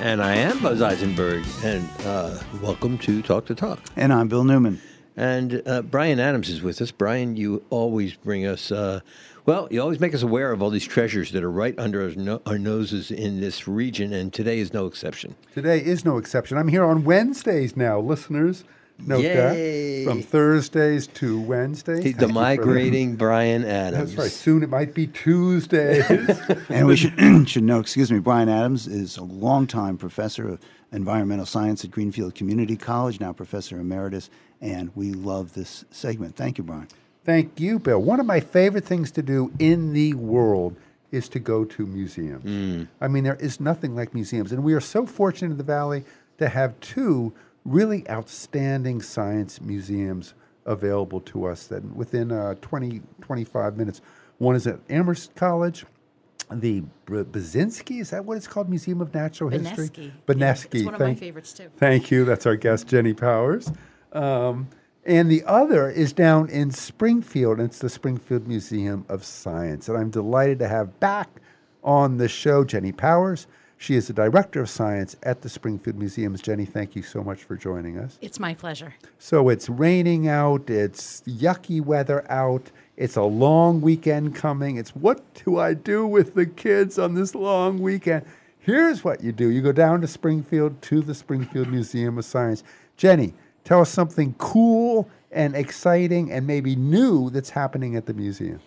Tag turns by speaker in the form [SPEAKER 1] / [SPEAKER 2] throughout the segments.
[SPEAKER 1] And I am Buzz Eisenberg, and uh, welcome to Talk the Talk.
[SPEAKER 2] And I'm Bill Newman.
[SPEAKER 1] And uh, Brian Adams is with us. Brian, you always bring us, uh, well, you always make us aware of all these treasures that are right under our, no- our noses in this region, and today is no exception.
[SPEAKER 3] Today is no exception. I'm here on Wednesdays now, listeners. Note
[SPEAKER 1] Yay.
[SPEAKER 3] that from Thursdays to Wednesdays.
[SPEAKER 1] He's the
[SPEAKER 3] Thank you for that.
[SPEAKER 1] migrating Brian Adams.
[SPEAKER 3] That's right. Soon it might be Tuesdays.
[SPEAKER 2] And we should, should know, excuse me, Brian Adams is a longtime professor of environmental science at Greenfield Community College, now professor emeritus, and we love this segment. Thank you, Brian.
[SPEAKER 3] Thank you, Bill. One of my favorite things to do in the world is to go to museums. Mm. I mean, there is nothing like museums. And we are so fortunate in the Valley to have two really outstanding science museums available to us that within uh, 20, 25 minutes. One is at Amherst College. The Basinski, is that what it's called? Museum of Natural History? Beneski.
[SPEAKER 4] It's one of my
[SPEAKER 3] thank-
[SPEAKER 4] favorites, too.
[SPEAKER 3] Thank you. That's our guest, Jenny Powers. Um, and the other is down in Springfield, and it's the Springfield Museum of Science. And I'm delighted to have back on the show Jenny Powers. She is the director of science at the Springfield Museums. Jenny, thank you so much for joining us.
[SPEAKER 4] It's my pleasure.
[SPEAKER 3] So it's raining out, it's yucky weather out, it's a long weekend coming. It's what do I do with the kids on this long weekend? Here's what you do you go down to Springfield to the Springfield Museum of Science. Jenny, tell us something cool and exciting and maybe new that's happening at the museum.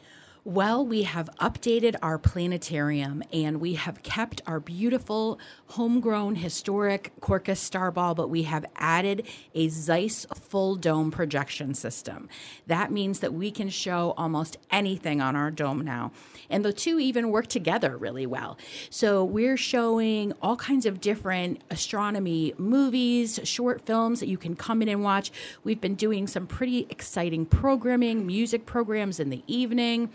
[SPEAKER 4] Well, we have updated our planetarium and we have kept our beautiful homegrown historic Korkosz Starball, but we have added a Zeiss full dome projection system. That means that we can show almost anything on our dome now. And the two even work together really well. So we're showing all kinds of different astronomy movies, short films that you can come in and watch. We've been doing some pretty exciting programming, music programs in the evening.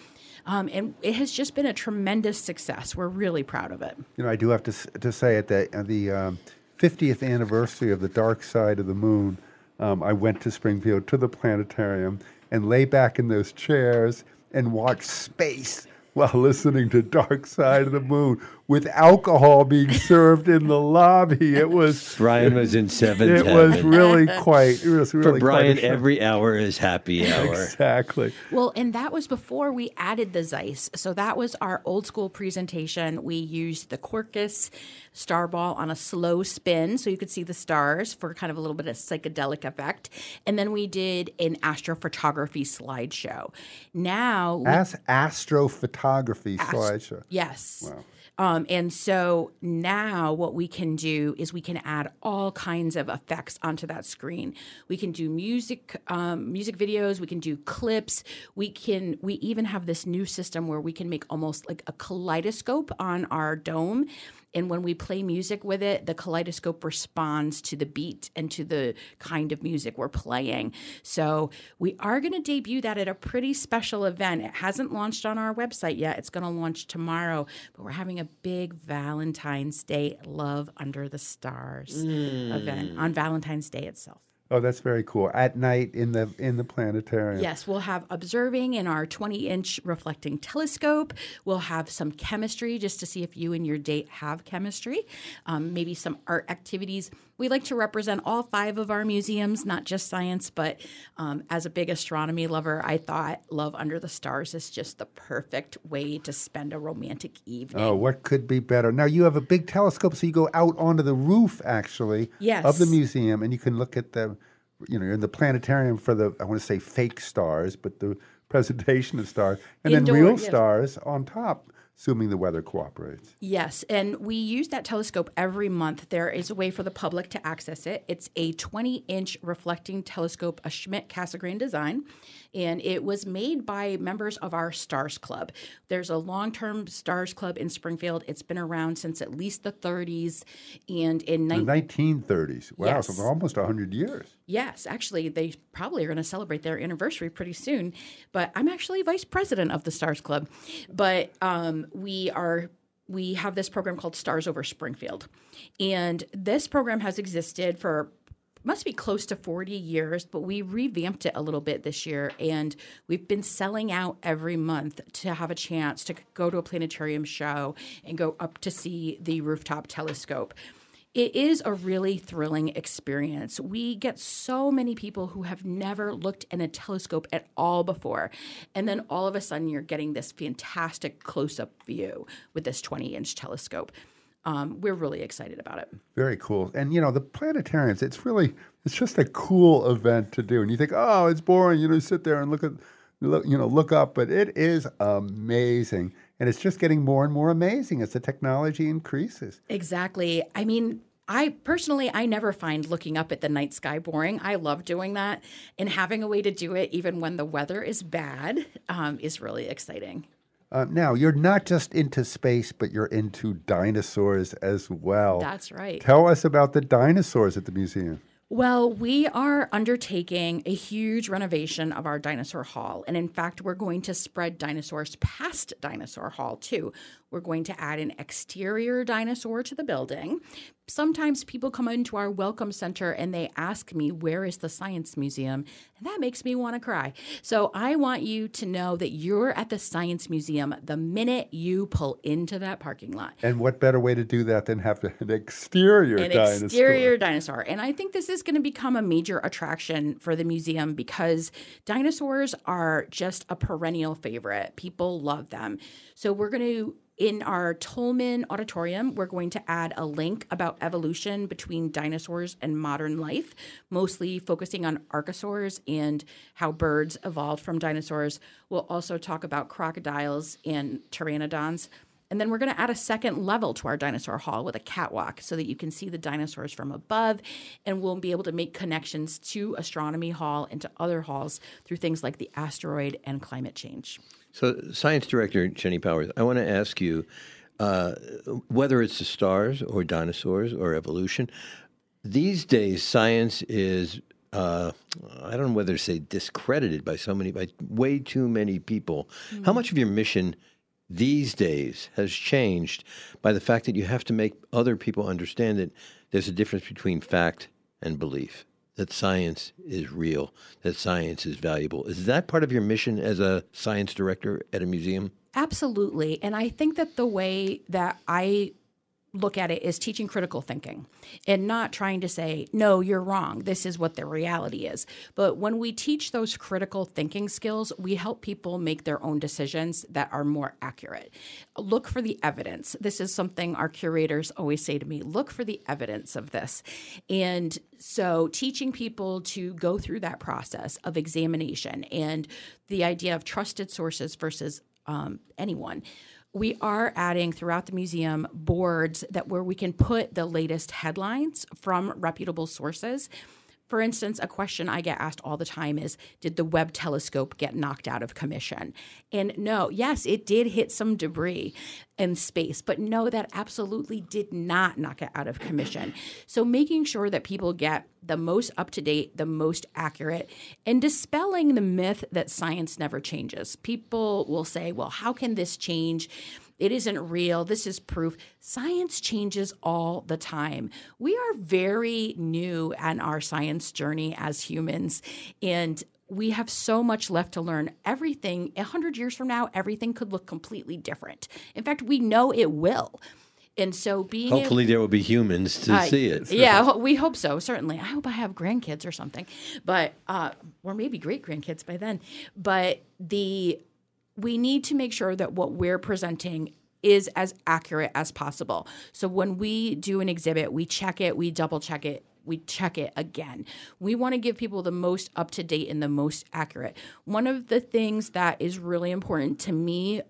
[SPEAKER 4] Um, and it has just been a tremendous success. We're really proud of it.
[SPEAKER 3] You know, I do have to, to say at the, the um, 50th anniversary of the dark side of the moon, um, I went to Springfield to the planetarium and lay back in those chairs and watched space while listening to Dark Side of the Moon with alcohol being served in the lobby. It was
[SPEAKER 1] Brian was in seventh
[SPEAKER 3] it was really quite it was really
[SPEAKER 1] For Brian,
[SPEAKER 3] show.
[SPEAKER 1] every hour is happy hour.
[SPEAKER 3] exactly.
[SPEAKER 4] Well, and that was before we added the Zeiss. So that was our old school presentation. We used the Korkosz Starball on a slow spin so you could see the stars for kind of a little bit of psychedelic effect. And then we did an astrophotography slideshow. Now, we-
[SPEAKER 3] As astrophotography slideshow.
[SPEAKER 4] Yes.
[SPEAKER 3] Wow.
[SPEAKER 4] Um, and so now what we can do is we can add all kinds of effects onto that screen. We can do music, um, music videos. We can do clips. We can. We even have this new system where we can make almost like a kaleidoscope on our dome. And when we play music with it, the kaleidoscope responds to the beat and to the kind of music we're playing. So we are going to debut that at a pretty special event. It hasn't launched on our website yet. It's going to launch tomorrow, but we're having a big Valentine's Day Love Under the Stars hmm. event on Valentine's Day itself.
[SPEAKER 3] Oh, that's very cool. At night in the in the planetarium.
[SPEAKER 4] Yes, we'll have observing in our 20 inch reflecting telescope. We'll have some chemistry just to see if you and your date have chemistry. Um, maybe some art activities. We like to represent all five of our museums, not just science, but um, as a big astronomy lover, I thought Love Under the Stars is just the perfect way to spend a romantic evening.
[SPEAKER 3] Oh, what could be better? Now you have a big telescope, so you go out onto the roof actually
[SPEAKER 4] Yes.
[SPEAKER 3] of the museum, and you can look at the, you know, you're in the planetarium for the I want to say fake stars, but the presentation of stars, and
[SPEAKER 4] Indoor,
[SPEAKER 3] then real
[SPEAKER 4] yes.
[SPEAKER 3] stars on top, assuming the weather cooperates.
[SPEAKER 4] Yes, and we use that telescope every month. There is a way for the public to access it. It's a 20 inch reflecting telescope, a Schmidt Cassegrain design, and it was made by members of our Stars Club. There's a long term Stars Club in Springfield. It's been around since at least the 30s, and in
[SPEAKER 3] The
[SPEAKER 4] 19.
[SPEAKER 3] 1930s. Wow,
[SPEAKER 4] Yes.
[SPEAKER 3] so almost 100 years.
[SPEAKER 4] Yes, actually, they probably are going to celebrate their anniversary pretty soon. But I'm actually vice president of the Stars Club. But um, we are we have this program called Stars Over Springfield, and this program has existed for must be close to 40 years, but we revamped it a little bit this year and we've been selling out every month to have a chance to go to a planetarium show and go up to see the rooftop telescope. It is a really thrilling experience. We get so many people who have never looked in a telescope at all before. And then all of a sudden, you're getting this fantastic close up view with this 20 inch telescope. Um, we're really excited about it.
[SPEAKER 3] Very cool. And you know, the planetariums, it's really it's just a cool event to do. And you think, oh, it's boring, you know, sit there and look at look, you know, look up, but it is amazing. And it's just getting more and more amazing as the technology increases.
[SPEAKER 4] Exactly. I mean, I personally, I never find looking up at the night sky boring. I love doing that, and having a way to do it even when the weather is bad um, is really exciting.
[SPEAKER 3] Uh, now, you're not just into space, but you're into dinosaurs as well.
[SPEAKER 4] That's right.
[SPEAKER 3] Tell us about the dinosaurs at the museum.
[SPEAKER 4] Well, we are undertaking a huge renovation of our dinosaur hall. And in fact, we're going to spread dinosaurs past Dinosaur Hall too. We're going to add an exterior dinosaur to the building. Sometimes people come into our welcome center and they ask me, Where is the Science Museum? And that makes me want to cry. So I want you to know that you're at the Science Museum the minute you pull into that parking lot.
[SPEAKER 3] And what better way to do that than have an exterior
[SPEAKER 4] an
[SPEAKER 3] dinosaur?
[SPEAKER 4] exterior dinosaur. And I think this is going to become a major attraction for the museum because dinosaurs are just a perennial favorite. People love them. So we're going to in our Tolman auditorium, we're going to add a link about evolution between dinosaurs and modern life, mostly focusing on archosaurs and how birds evolved from dinosaurs. We'll also talk about crocodiles and pteranodons. And then we're going to add a second level to our dinosaur hall with a catwalk so that you can see the dinosaurs from above. And we'll be able to make connections to Astronomy Hall and to other halls through things like the asteroid and climate change.
[SPEAKER 1] So, Science Director Jenny Powers, I want to ask you uh, whether it's the stars or dinosaurs or evolution, these days science is. Uh, I don't know whether to say discredited by so many, by way too many people. Mm-hmm. How much of your mission these days has changed by the fact that you have to make other people understand that there's a difference between fact and belief? that science is real, that science is valuable. Is that part of your mission as a science director at a museum?
[SPEAKER 4] Absolutely. And I think that the way that I look at it is teaching critical thinking and not trying to say, no, you're wrong. This is what the reality is. But when we teach those critical thinking skills, we help people make their own decisions that are more accurate. Look for the evidence. This is something our curators always say to me look for the evidence of this. And so teaching people to go through that process of examination and the idea of trusted sources versus um, anyone we are adding throughout the museum boards that where we can put the latest headlines from reputable sources. For instance, a question I get asked all the time is Did the Webb telescope get knocked out of commission? And no, yes, it did hit some debris in space, but no, that absolutely did not knock it out of commission. So making sure that people get the most up to date, the most accurate, and dispelling the myth that science never changes. People will say, Well, how can this change? It isn't real. This is proof. Science changes all the time. We are very new on our science journey as humans. And we have so much left to learn. Everything, 100 years from now, everything could look completely different. In fact, we know it will. And so being
[SPEAKER 1] hopefully
[SPEAKER 4] able,
[SPEAKER 1] there will be humans to uh, see it.
[SPEAKER 4] Yeah, we hope so. Certainly, I hope I have grandkids or something, but uh, or maybe great grandkids by then. But the we need to make sure that what we're presenting is as accurate as possible. So when we do an exhibit, we check it, we double check it, we check it again. We want to give people the most up to date and the most accurate. One of the things that is really important to me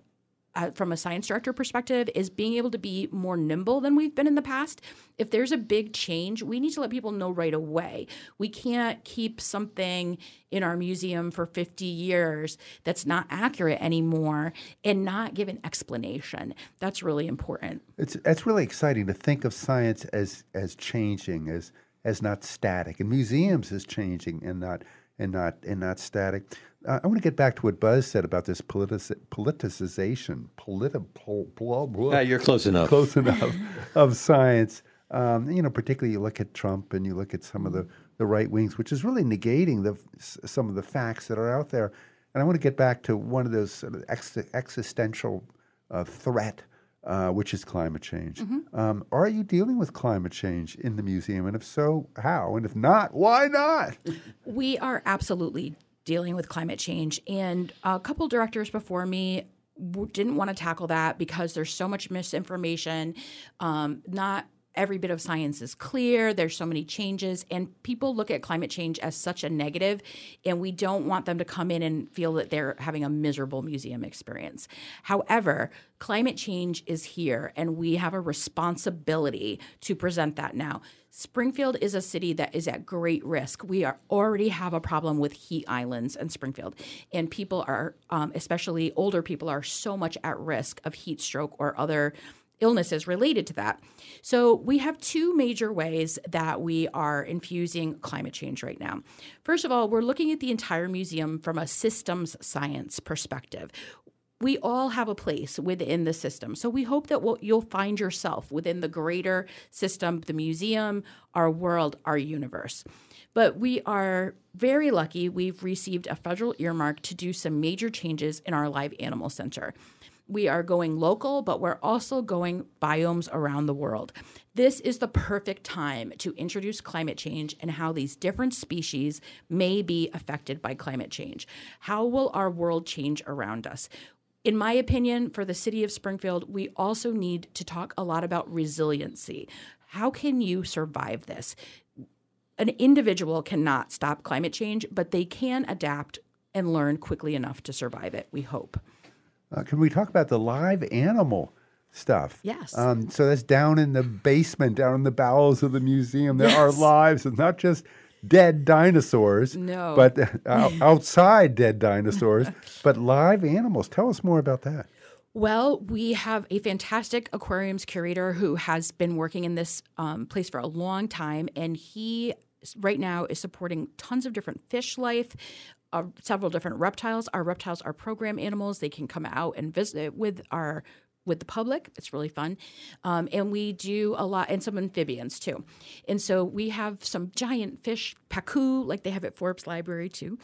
[SPEAKER 4] uh, from a science director perspective is being able to be more nimble than we've been in the past. If there's a big change, we need to let people know right away. We can't keep something in our museum for 50 years that's not accurate anymore and not give an explanation. That's really important.
[SPEAKER 3] It's that's really exciting to think of science as as changing, as as not static, and museums is changing and not and not and not static. Uh, I want to get back to what Buzz said about this politic- politicization. Politi- pol- blah, blah,
[SPEAKER 1] yeah, you're close enough.
[SPEAKER 3] Close enough of science. Um, you know, particularly you look at Trump and you look at some of the, the right wings, which is really negating the some of the facts that are out there. And I want to get back to one of those sort of ex- existential uh, threat uh, which is climate change.
[SPEAKER 4] Mm-hmm.
[SPEAKER 3] Um, are you dealing with climate change in the museum? And if so, how? And if not, why not?
[SPEAKER 4] We are absolutely dealing with climate change. And a couple directors before me didn't want to tackle that because there's so much misinformation. Um, not every bit of science is clear. There's so many changes, and people look at climate change as such a negative, and we don't want them to come in and feel that they're having a miserable museum experience. However, climate change is here, and we have a responsibility to present that now. Springfield is a city that is at great risk. We are already have a problem with heat islands in Springfield, and people are, um, especially older people, are so much at risk of heat stroke or other illnesses related to that. So we have two major ways that we are infusing climate change right now. First of all, we're looking at the entire museum from a systems science perspective we all have a place within the system. So we hope that we'll, you'll find yourself within the greater system, the museum, our world, our universe. But we are very lucky. We've received a federal earmark to do some major changes in our live animal center. We are going local, but we're also going biomes around the world. This is the perfect time to introduce climate change and how these different species may be affected by climate change. How will our world change around us? in my opinion, for the city of Springfield, we also need to talk a lot about resiliency. How can you survive this? An individual cannot stop climate change, but they can adapt and learn quickly enough to survive it, we hope.
[SPEAKER 3] Uh, can we talk about the live animal stuff?
[SPEAKER 4] Yes.
[SPEAKER 3] Um, so that's down in the basement, down in the bowels of the museum. There are lives, and not just dead dinosaurs,
[SPEAKER 4] No.
[SPEAKER 3] but uh, outside dead dinosaurs, but live animals. Tell us more about that.
[SPEAKER 4] Well, we have a fantastic aquariums curator who has been working in this um, place for a long time, and he right now is supporting tons of different fish life. Uh, several different reptiles. Our reptiles are program animals. They can come out and visit with our with the public. It's really fun, um, and we do a lot and some amphibians too. And so we have some giant fish, pacu, like they have at Forbes Library too,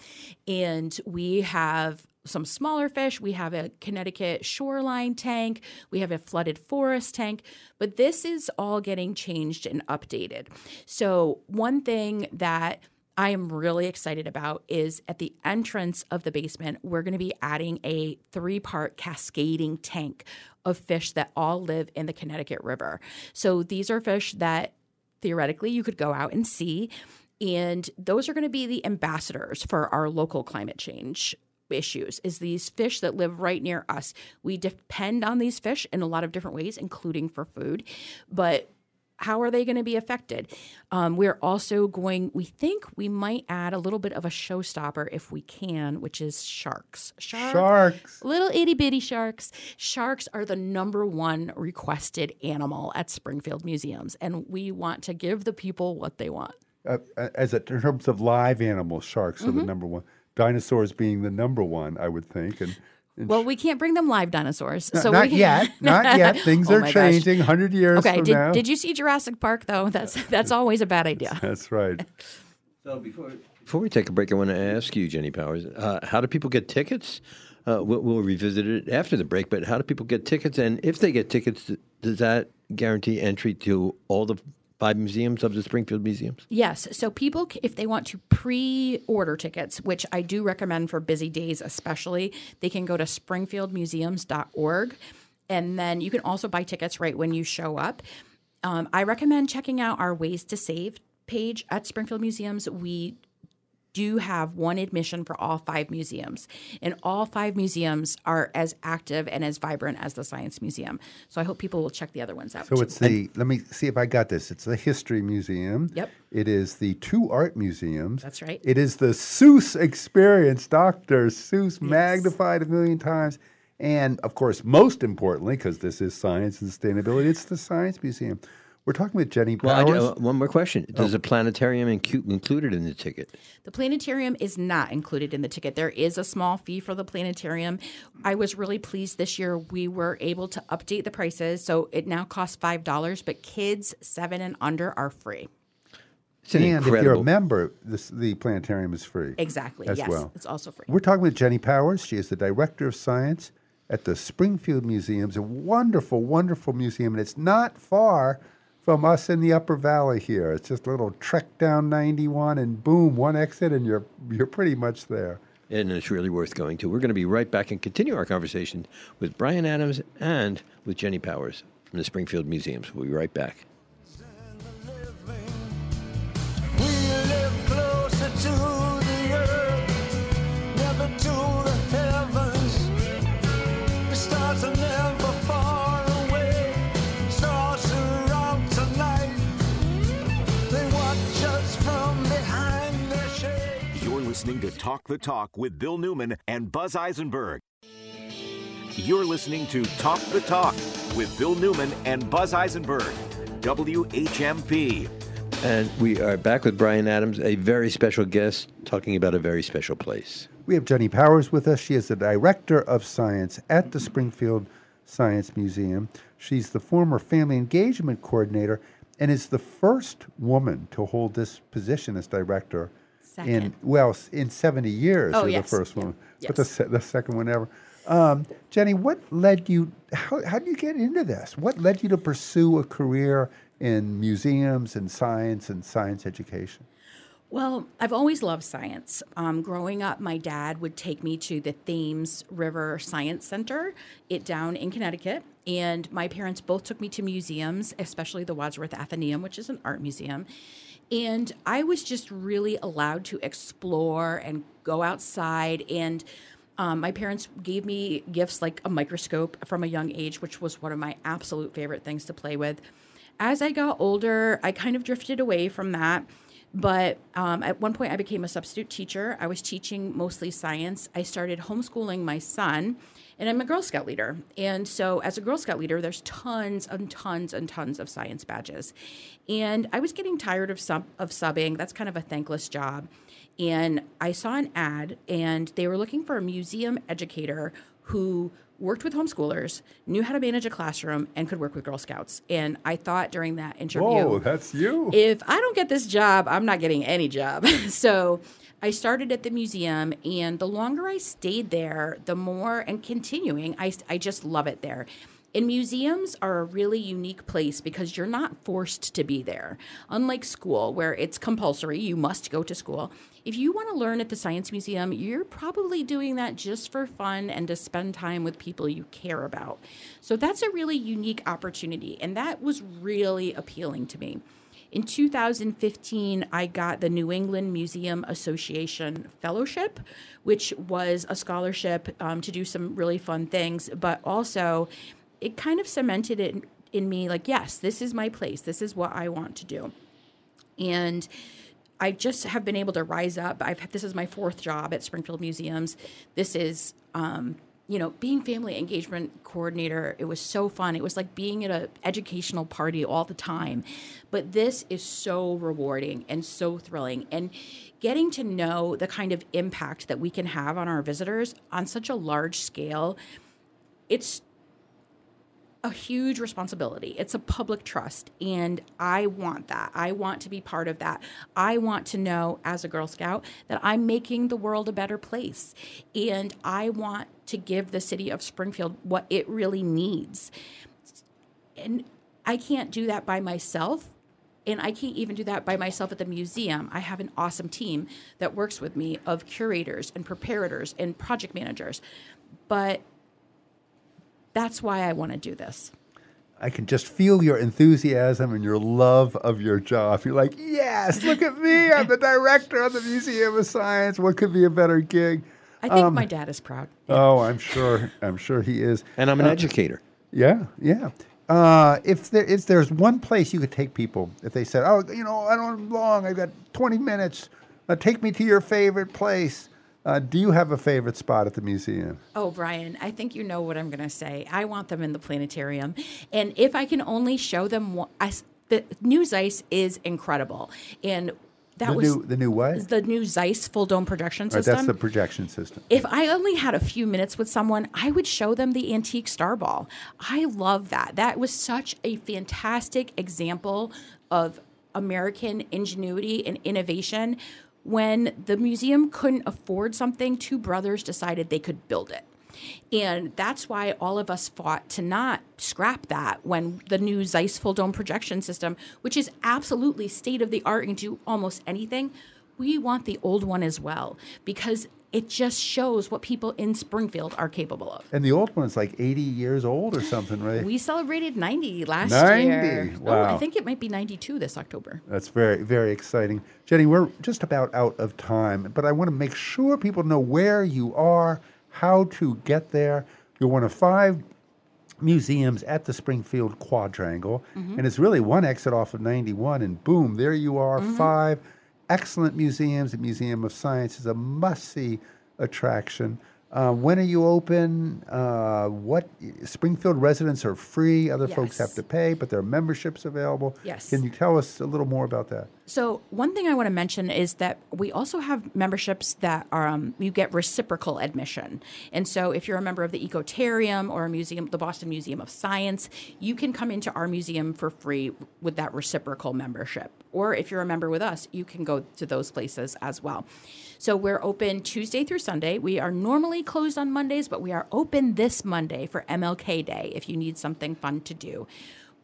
[SPEAKER 4] and we have some smaller fish. We have a Connecticut shoreline tank. We have a flooded forest tank. But this is all getting changed and updated. So, one thing that I am really excited about is at the entrance of the basement, we're going to be adding a three part cascading tank of fish that all live in the Connecticut River. So, these are fish that theoretically you could go out and see. And those are going to be the ambassadors for our local climate change issues is these fish that live right near us. We depend on these fish in a lot of different ways, including for food. But how are they going to be affected? Um, we're also going, we think we might add a little bit of a showstopper if we can, which is sharks. Shark-
[SPEAKER 3] Sharks.
[SPEAKER 4] Little itty bitty sharks. Sharks are the number one requested animal at Springfield museums, and we want to give the people what they want.
[SPEAKER 3] Uh, uh, as a, in terms of live animals, sharks
[SPEAKER 4] Mm-hmm.
[SPEAKER 3] are the number one. Dinosaurs being the number one, I would think. And
[SPEAKER 4] Well, we can't bring them live dinosaurs, so
[SPEAKER 3] not
[SPEAKER 4] we
[SPEAKER 3] yet, not yet. Things
[SPEAKER 4] Oh
[SPEAKER 3] are changing. Hundred years
[SPEAKER 4] Okay,
[SPEAKER 3] from
[SPEAKER 4] did,
[SPEAKER 3] now.
[SPEAKER 4] did you see Jurassic Park though? That's that's always a bad idea.
[SPEAKER 3] That's right.
[SPEAKER 1] So before before we take a break, I want to ask you, Jenny Powers, uh, how do people get tickets? Uh, we'll, we'll revisit it after the break. But how do people get tickets? And if they get tickets, does that guarantee entry to all the five museums of the Springfield museums?
[SPEAKER 4] Yes. So people, if they want to pre-order tickets, which I do recommend for busy days, especially, they can go to springfieldmuseums.org, and then you can also buy tickets right when you show up. Um, I recommend checking out our Ways to Save page at Springfield Museums. We do have one admission for all five museums, and all five museums are as active and as vibrant as the Science Museum. So I hope people will check the other ones out.
[SPEAKER 3] So
[SPEAKER 4] too.
[SPEAKER 3] it's the. let me see if I got this. It's the History Museum.
[SPEAKER 4] Yep.
[SPEAKER 3] It is the two art museums.
[SPEAKER 4] That's right.
[SPEAKER 3] It is the Seuss experience. Dr. Seuss magnified a million times. And of course, most importantly, because this is science and sustainability, it's the Science Museum. We're talking with Jenny
[SPEAKER 1] Well, I
[SPEAKER 3] Powers.
[SPEAKER 1] do- uh, one more question: Does a planetarium incu- included in the ticket?
[SPEAKER 4] The planetarium is not included in the ticket. There is a small fee for the planetarium. I was really pleased this year we were able to update the prices. So it now costs $5, but kids seven and under are free.
[SPEAKER 1] It's an
[SPEAKER 3] and if you're a member, this, the planetarium is free.
[SPEAKER 4] Exactly.
[SPEAKER 3] As
[SPEAKER 4] yes.
[SPEAKER 3] well.
[SPEAKER 4] It's also free.
[SPEAKER 3] We're talking with Jenny Powers. She is the Director of Science at the Springfield Museum. It's a wonderful, wonderful museum, and it's not far from us in the Upper Valley here. It's just a little trek down 91, and boom, one exit, and you're you're pretty much there.
[SPEAKER 1] And it's really worth going to. We're going to be right back and continue our conversation with Brian Adams and with Jenny Powers from the Springfield Museums. We'll be right back.
[SPEAKER 5] To
[SPEAKER 6] Talk the Talk with Bill Newman and Buzz Eisenberg. You're listening to Talk the Talk with Bill Newman and Buzz Eisenberg. WHMP.
[SPEAKER 1] And we are back with Brian Adams, a very special guest, talking about a very special place.
[SPEAKER 3] We have Jenny Powers with us. She is the director of science at the Springfield Science Museum. She's the former family engagement coordinator and is the first woman to hold this position as director in well in 70 years.
[SPEAKER 4] Oh, yes.
[SPEAKER 3] the first
[SPEAKER 4] Yeah.
[SPEAKER 3] woman, but the, the second one ever. Um, Jenny, what led you? How, how did you get into this? What led you to pursue a career in museums and science and science education?
[SPEAKER 4] Well, I've always loved science. Um, growing up, my dad would take me to the Thames River Science Center, it down in Connecticut, and my parents both took me to museums, especially the Wadsworth Atheneum, which is an art museum. And I was just really allowed to explore and go outside. And um, my parents gave me gifts like a microscope from a young age, which was one of my absolute favorite things to play with. As I got older, I kind of drifted away from that. But um, at one point, I became a substitute teacher. I was teaching mostly science. I started homeschooling my son, and I'm a Girl Scout leader. And so, as a Girl Scout leader, there's tons and tons and tons of science badges. And I was getting tired of sub of subbing. That's kind of a thankless job. And I saw an ad, and they were looking for a museum educator who worked with homeschoolers, knew how to manage a classroom, and could work with Girl Scouts. And I thought during that interview,
[SPEAKER 3] Oh, that's you.
[SPEAKER 4] if I don't get this job, I'm not getting any job. so I started at the museum, and the longer I stayed there, the more, and continuing, I, I just love it there. And museums are a really unique place because you're not forced to be there. Unlike school, where it's compulsory, you must go to school. If you want to learn at the Science Museum, you're probably doing that just for fun and to spend time with people you care about. So that's a really unique opportunity, and that was really appealing to me. In 2015, I got the New England Museum Association Fellowship, which was a scholarship um, to do some really fun things, but also it kind of cemented it in me like, yes, this is my place. This is what I want to do. And I just have been able to rise up. I've this is my fourth job at Springfield Museums. This is um, you know, being family engagement coordinator, it was so fun. It was like being at an educational party all the time. But this is so rewarding and so thrilling. And getting to know the kind of impact that we can have on our visitors on such a large scale, it's a huge responsibility. It's a public trust. And I want that. I want to be part of that. I want to know, as a Girl Scout, that I'm making the world a better place. And I want to give the city of Springfield what it really needs. And I can't do that by myself. And I can't even do that by myself at the museum. I have an awesome team that works with me of curators and preparators and project managers. But that's why I want to do this.
[SPEAKER 3] I can just feel your enthusiasm and your love of your job. You're like, yes, look at me. I'm the director of the Museum of Science. What could be a better gig?
[SPEAKER 4] I think my dad is proud.
[SPEAKER 3] Oh, I'm sure. I'm sure he is.
[SPEAKER 1] And I'm an educator.
[SPEAKER 3] Yeah, yeah. Uh, if there if there's one place you could take people, if they said, "Oh, you know, I don't have long. I've got 20 minutes. Uh, take me to your favorite place." Uh, do you have a favorite spot at the museum?
[SPEAKER 4] Oh, Brian, I think you know what I'm going to say. I want them in the planetarium. And if I can only show them what I, the new Zeiss is incredible. And that
[SPEAKER 3] The
[SPEAKER 4] was
[SPEAKER 3] new the new what?
[SPEAKER 4] the new Zeiss full dome projection
[SPEAKER 3] Right,
[SPEAKER 4] system.
[SPEAKER 3] that's the projection system.
[SPEAKER 4] if I only had a few minutes with someone, I would show them the antique star ball. I love that. That was such a fantastic example of American ingenuity and innovation. When the museum couldn't afford something, two brothers decided they could build it. And that's why all of us fought to not scrap that when the new Zeiss full dome projection system, which is absolutely state of the art and do almost anything, we want the old one as well because it just shows what people in Springfield are capable of.
[SPEAKER 3] And the old one's like 80 years old or something, right?
[SPEAKER 4] We celebrated 90 last
[SPEAKER 3] 90?
[SPEAKER 4] year. Oh, I think it might be 92 this October.
[SPEAKER 3] That's very, very exciting. Jenny, we're just about out of time, but I want to make sure people know where you are, how to get there. You're one of five museums at the Springfield Quadrangle, mm-hmm. and it's really one exit off of 91, and boom, there you are, mm-hmm. five excellent museums. The Museum of Science is a must see attraction. Uh, when are you open? Uh, what Springfield residents are free. Other folks have to pay, but there are memberships available.
[SPEAKER 4] Yes.
[SPEAKER 3] Can you tell us a little more about that?
[SPEAKER 4] So one thing I want to mention is that we also have memberships that are um, you get reciprocal admission, and so if you're a member of the Ecotarium or a museum, the Boston Museum of Science, you can come into our museum for free with that reciprocal membership. Or if you're a member with us, you can go to those places as well. So we're open Tuesday through Sunday. We are normally closed on Mondays, but we are open this Monday for MLK Day if you need something fun to do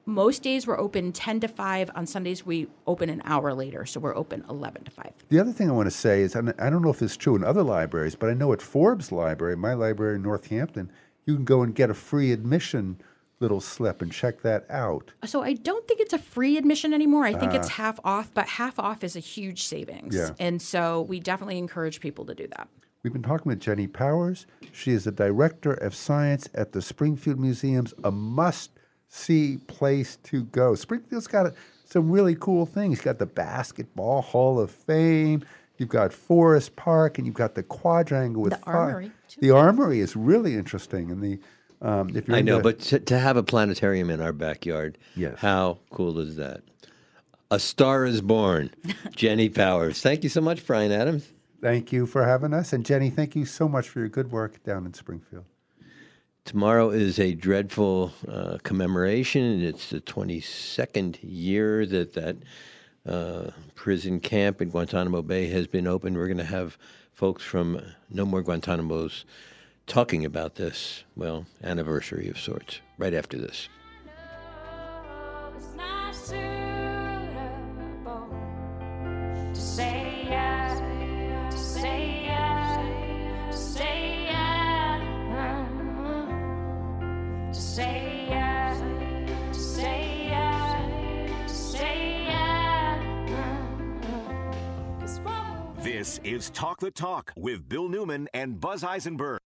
[SPEAKER 4] most days we're open 10 to 5 on sundays we open an hour later so we're open 11 to 5
[SPEAKER 3] The other thing I want to say is, and I don't know if it's true in other libraries, but I know at Forbes Library, my library in Northampton, you can go and get a free admission little slip and check that out.
[SPEAKER 4] so i don't think it's a free admission anymore i think it's ah. half off but half off is a huge savings
[SPEAKER 3] Yeah.
[SPEAKER 4] and so we definitely encourage people to do that
[SPEAKER 3] We've been talking with Jenny Powers. She is the director of science at the Springfield Museums, a must see place to go. Springfield's got some really cool things. You've got the Basketball Hall of Fame, you've got Forest Park, and you've got the quadrangle with
[SPEAKER 4] The
[SPEAKER 3] fi-
[SPEAKER 4] Armory, too.
[SPEAKER 3] The Armory is really interesting. And the um, if you're
[SPEAKER 1] I know,
[SPEAKER 3] into-
[SPEAKER 1] but to, to have a planetarium in our backyard,
[SPEAKER 3] Yes.
[SPEAKER 1] how cool is that? A star is born. Jenny Powers. Thank you so much, Brian Adams.
[SPEAKER 3] Thank you for having us. And Jenny, thank you so much for your good work down in Springfield.
[SPEAKER 1] Tomorrow is a dreadful uh, commemoration. It's the 22nd year that that uh, prison camp in Guantanamo Bay has been open. We're going to have folks from No More Guantanamos talking about this, well, anniversary of sorts, right after this.
[SPEAKER 6] This is Talk the Talk with Bill Newman and Buzz Eisenberg.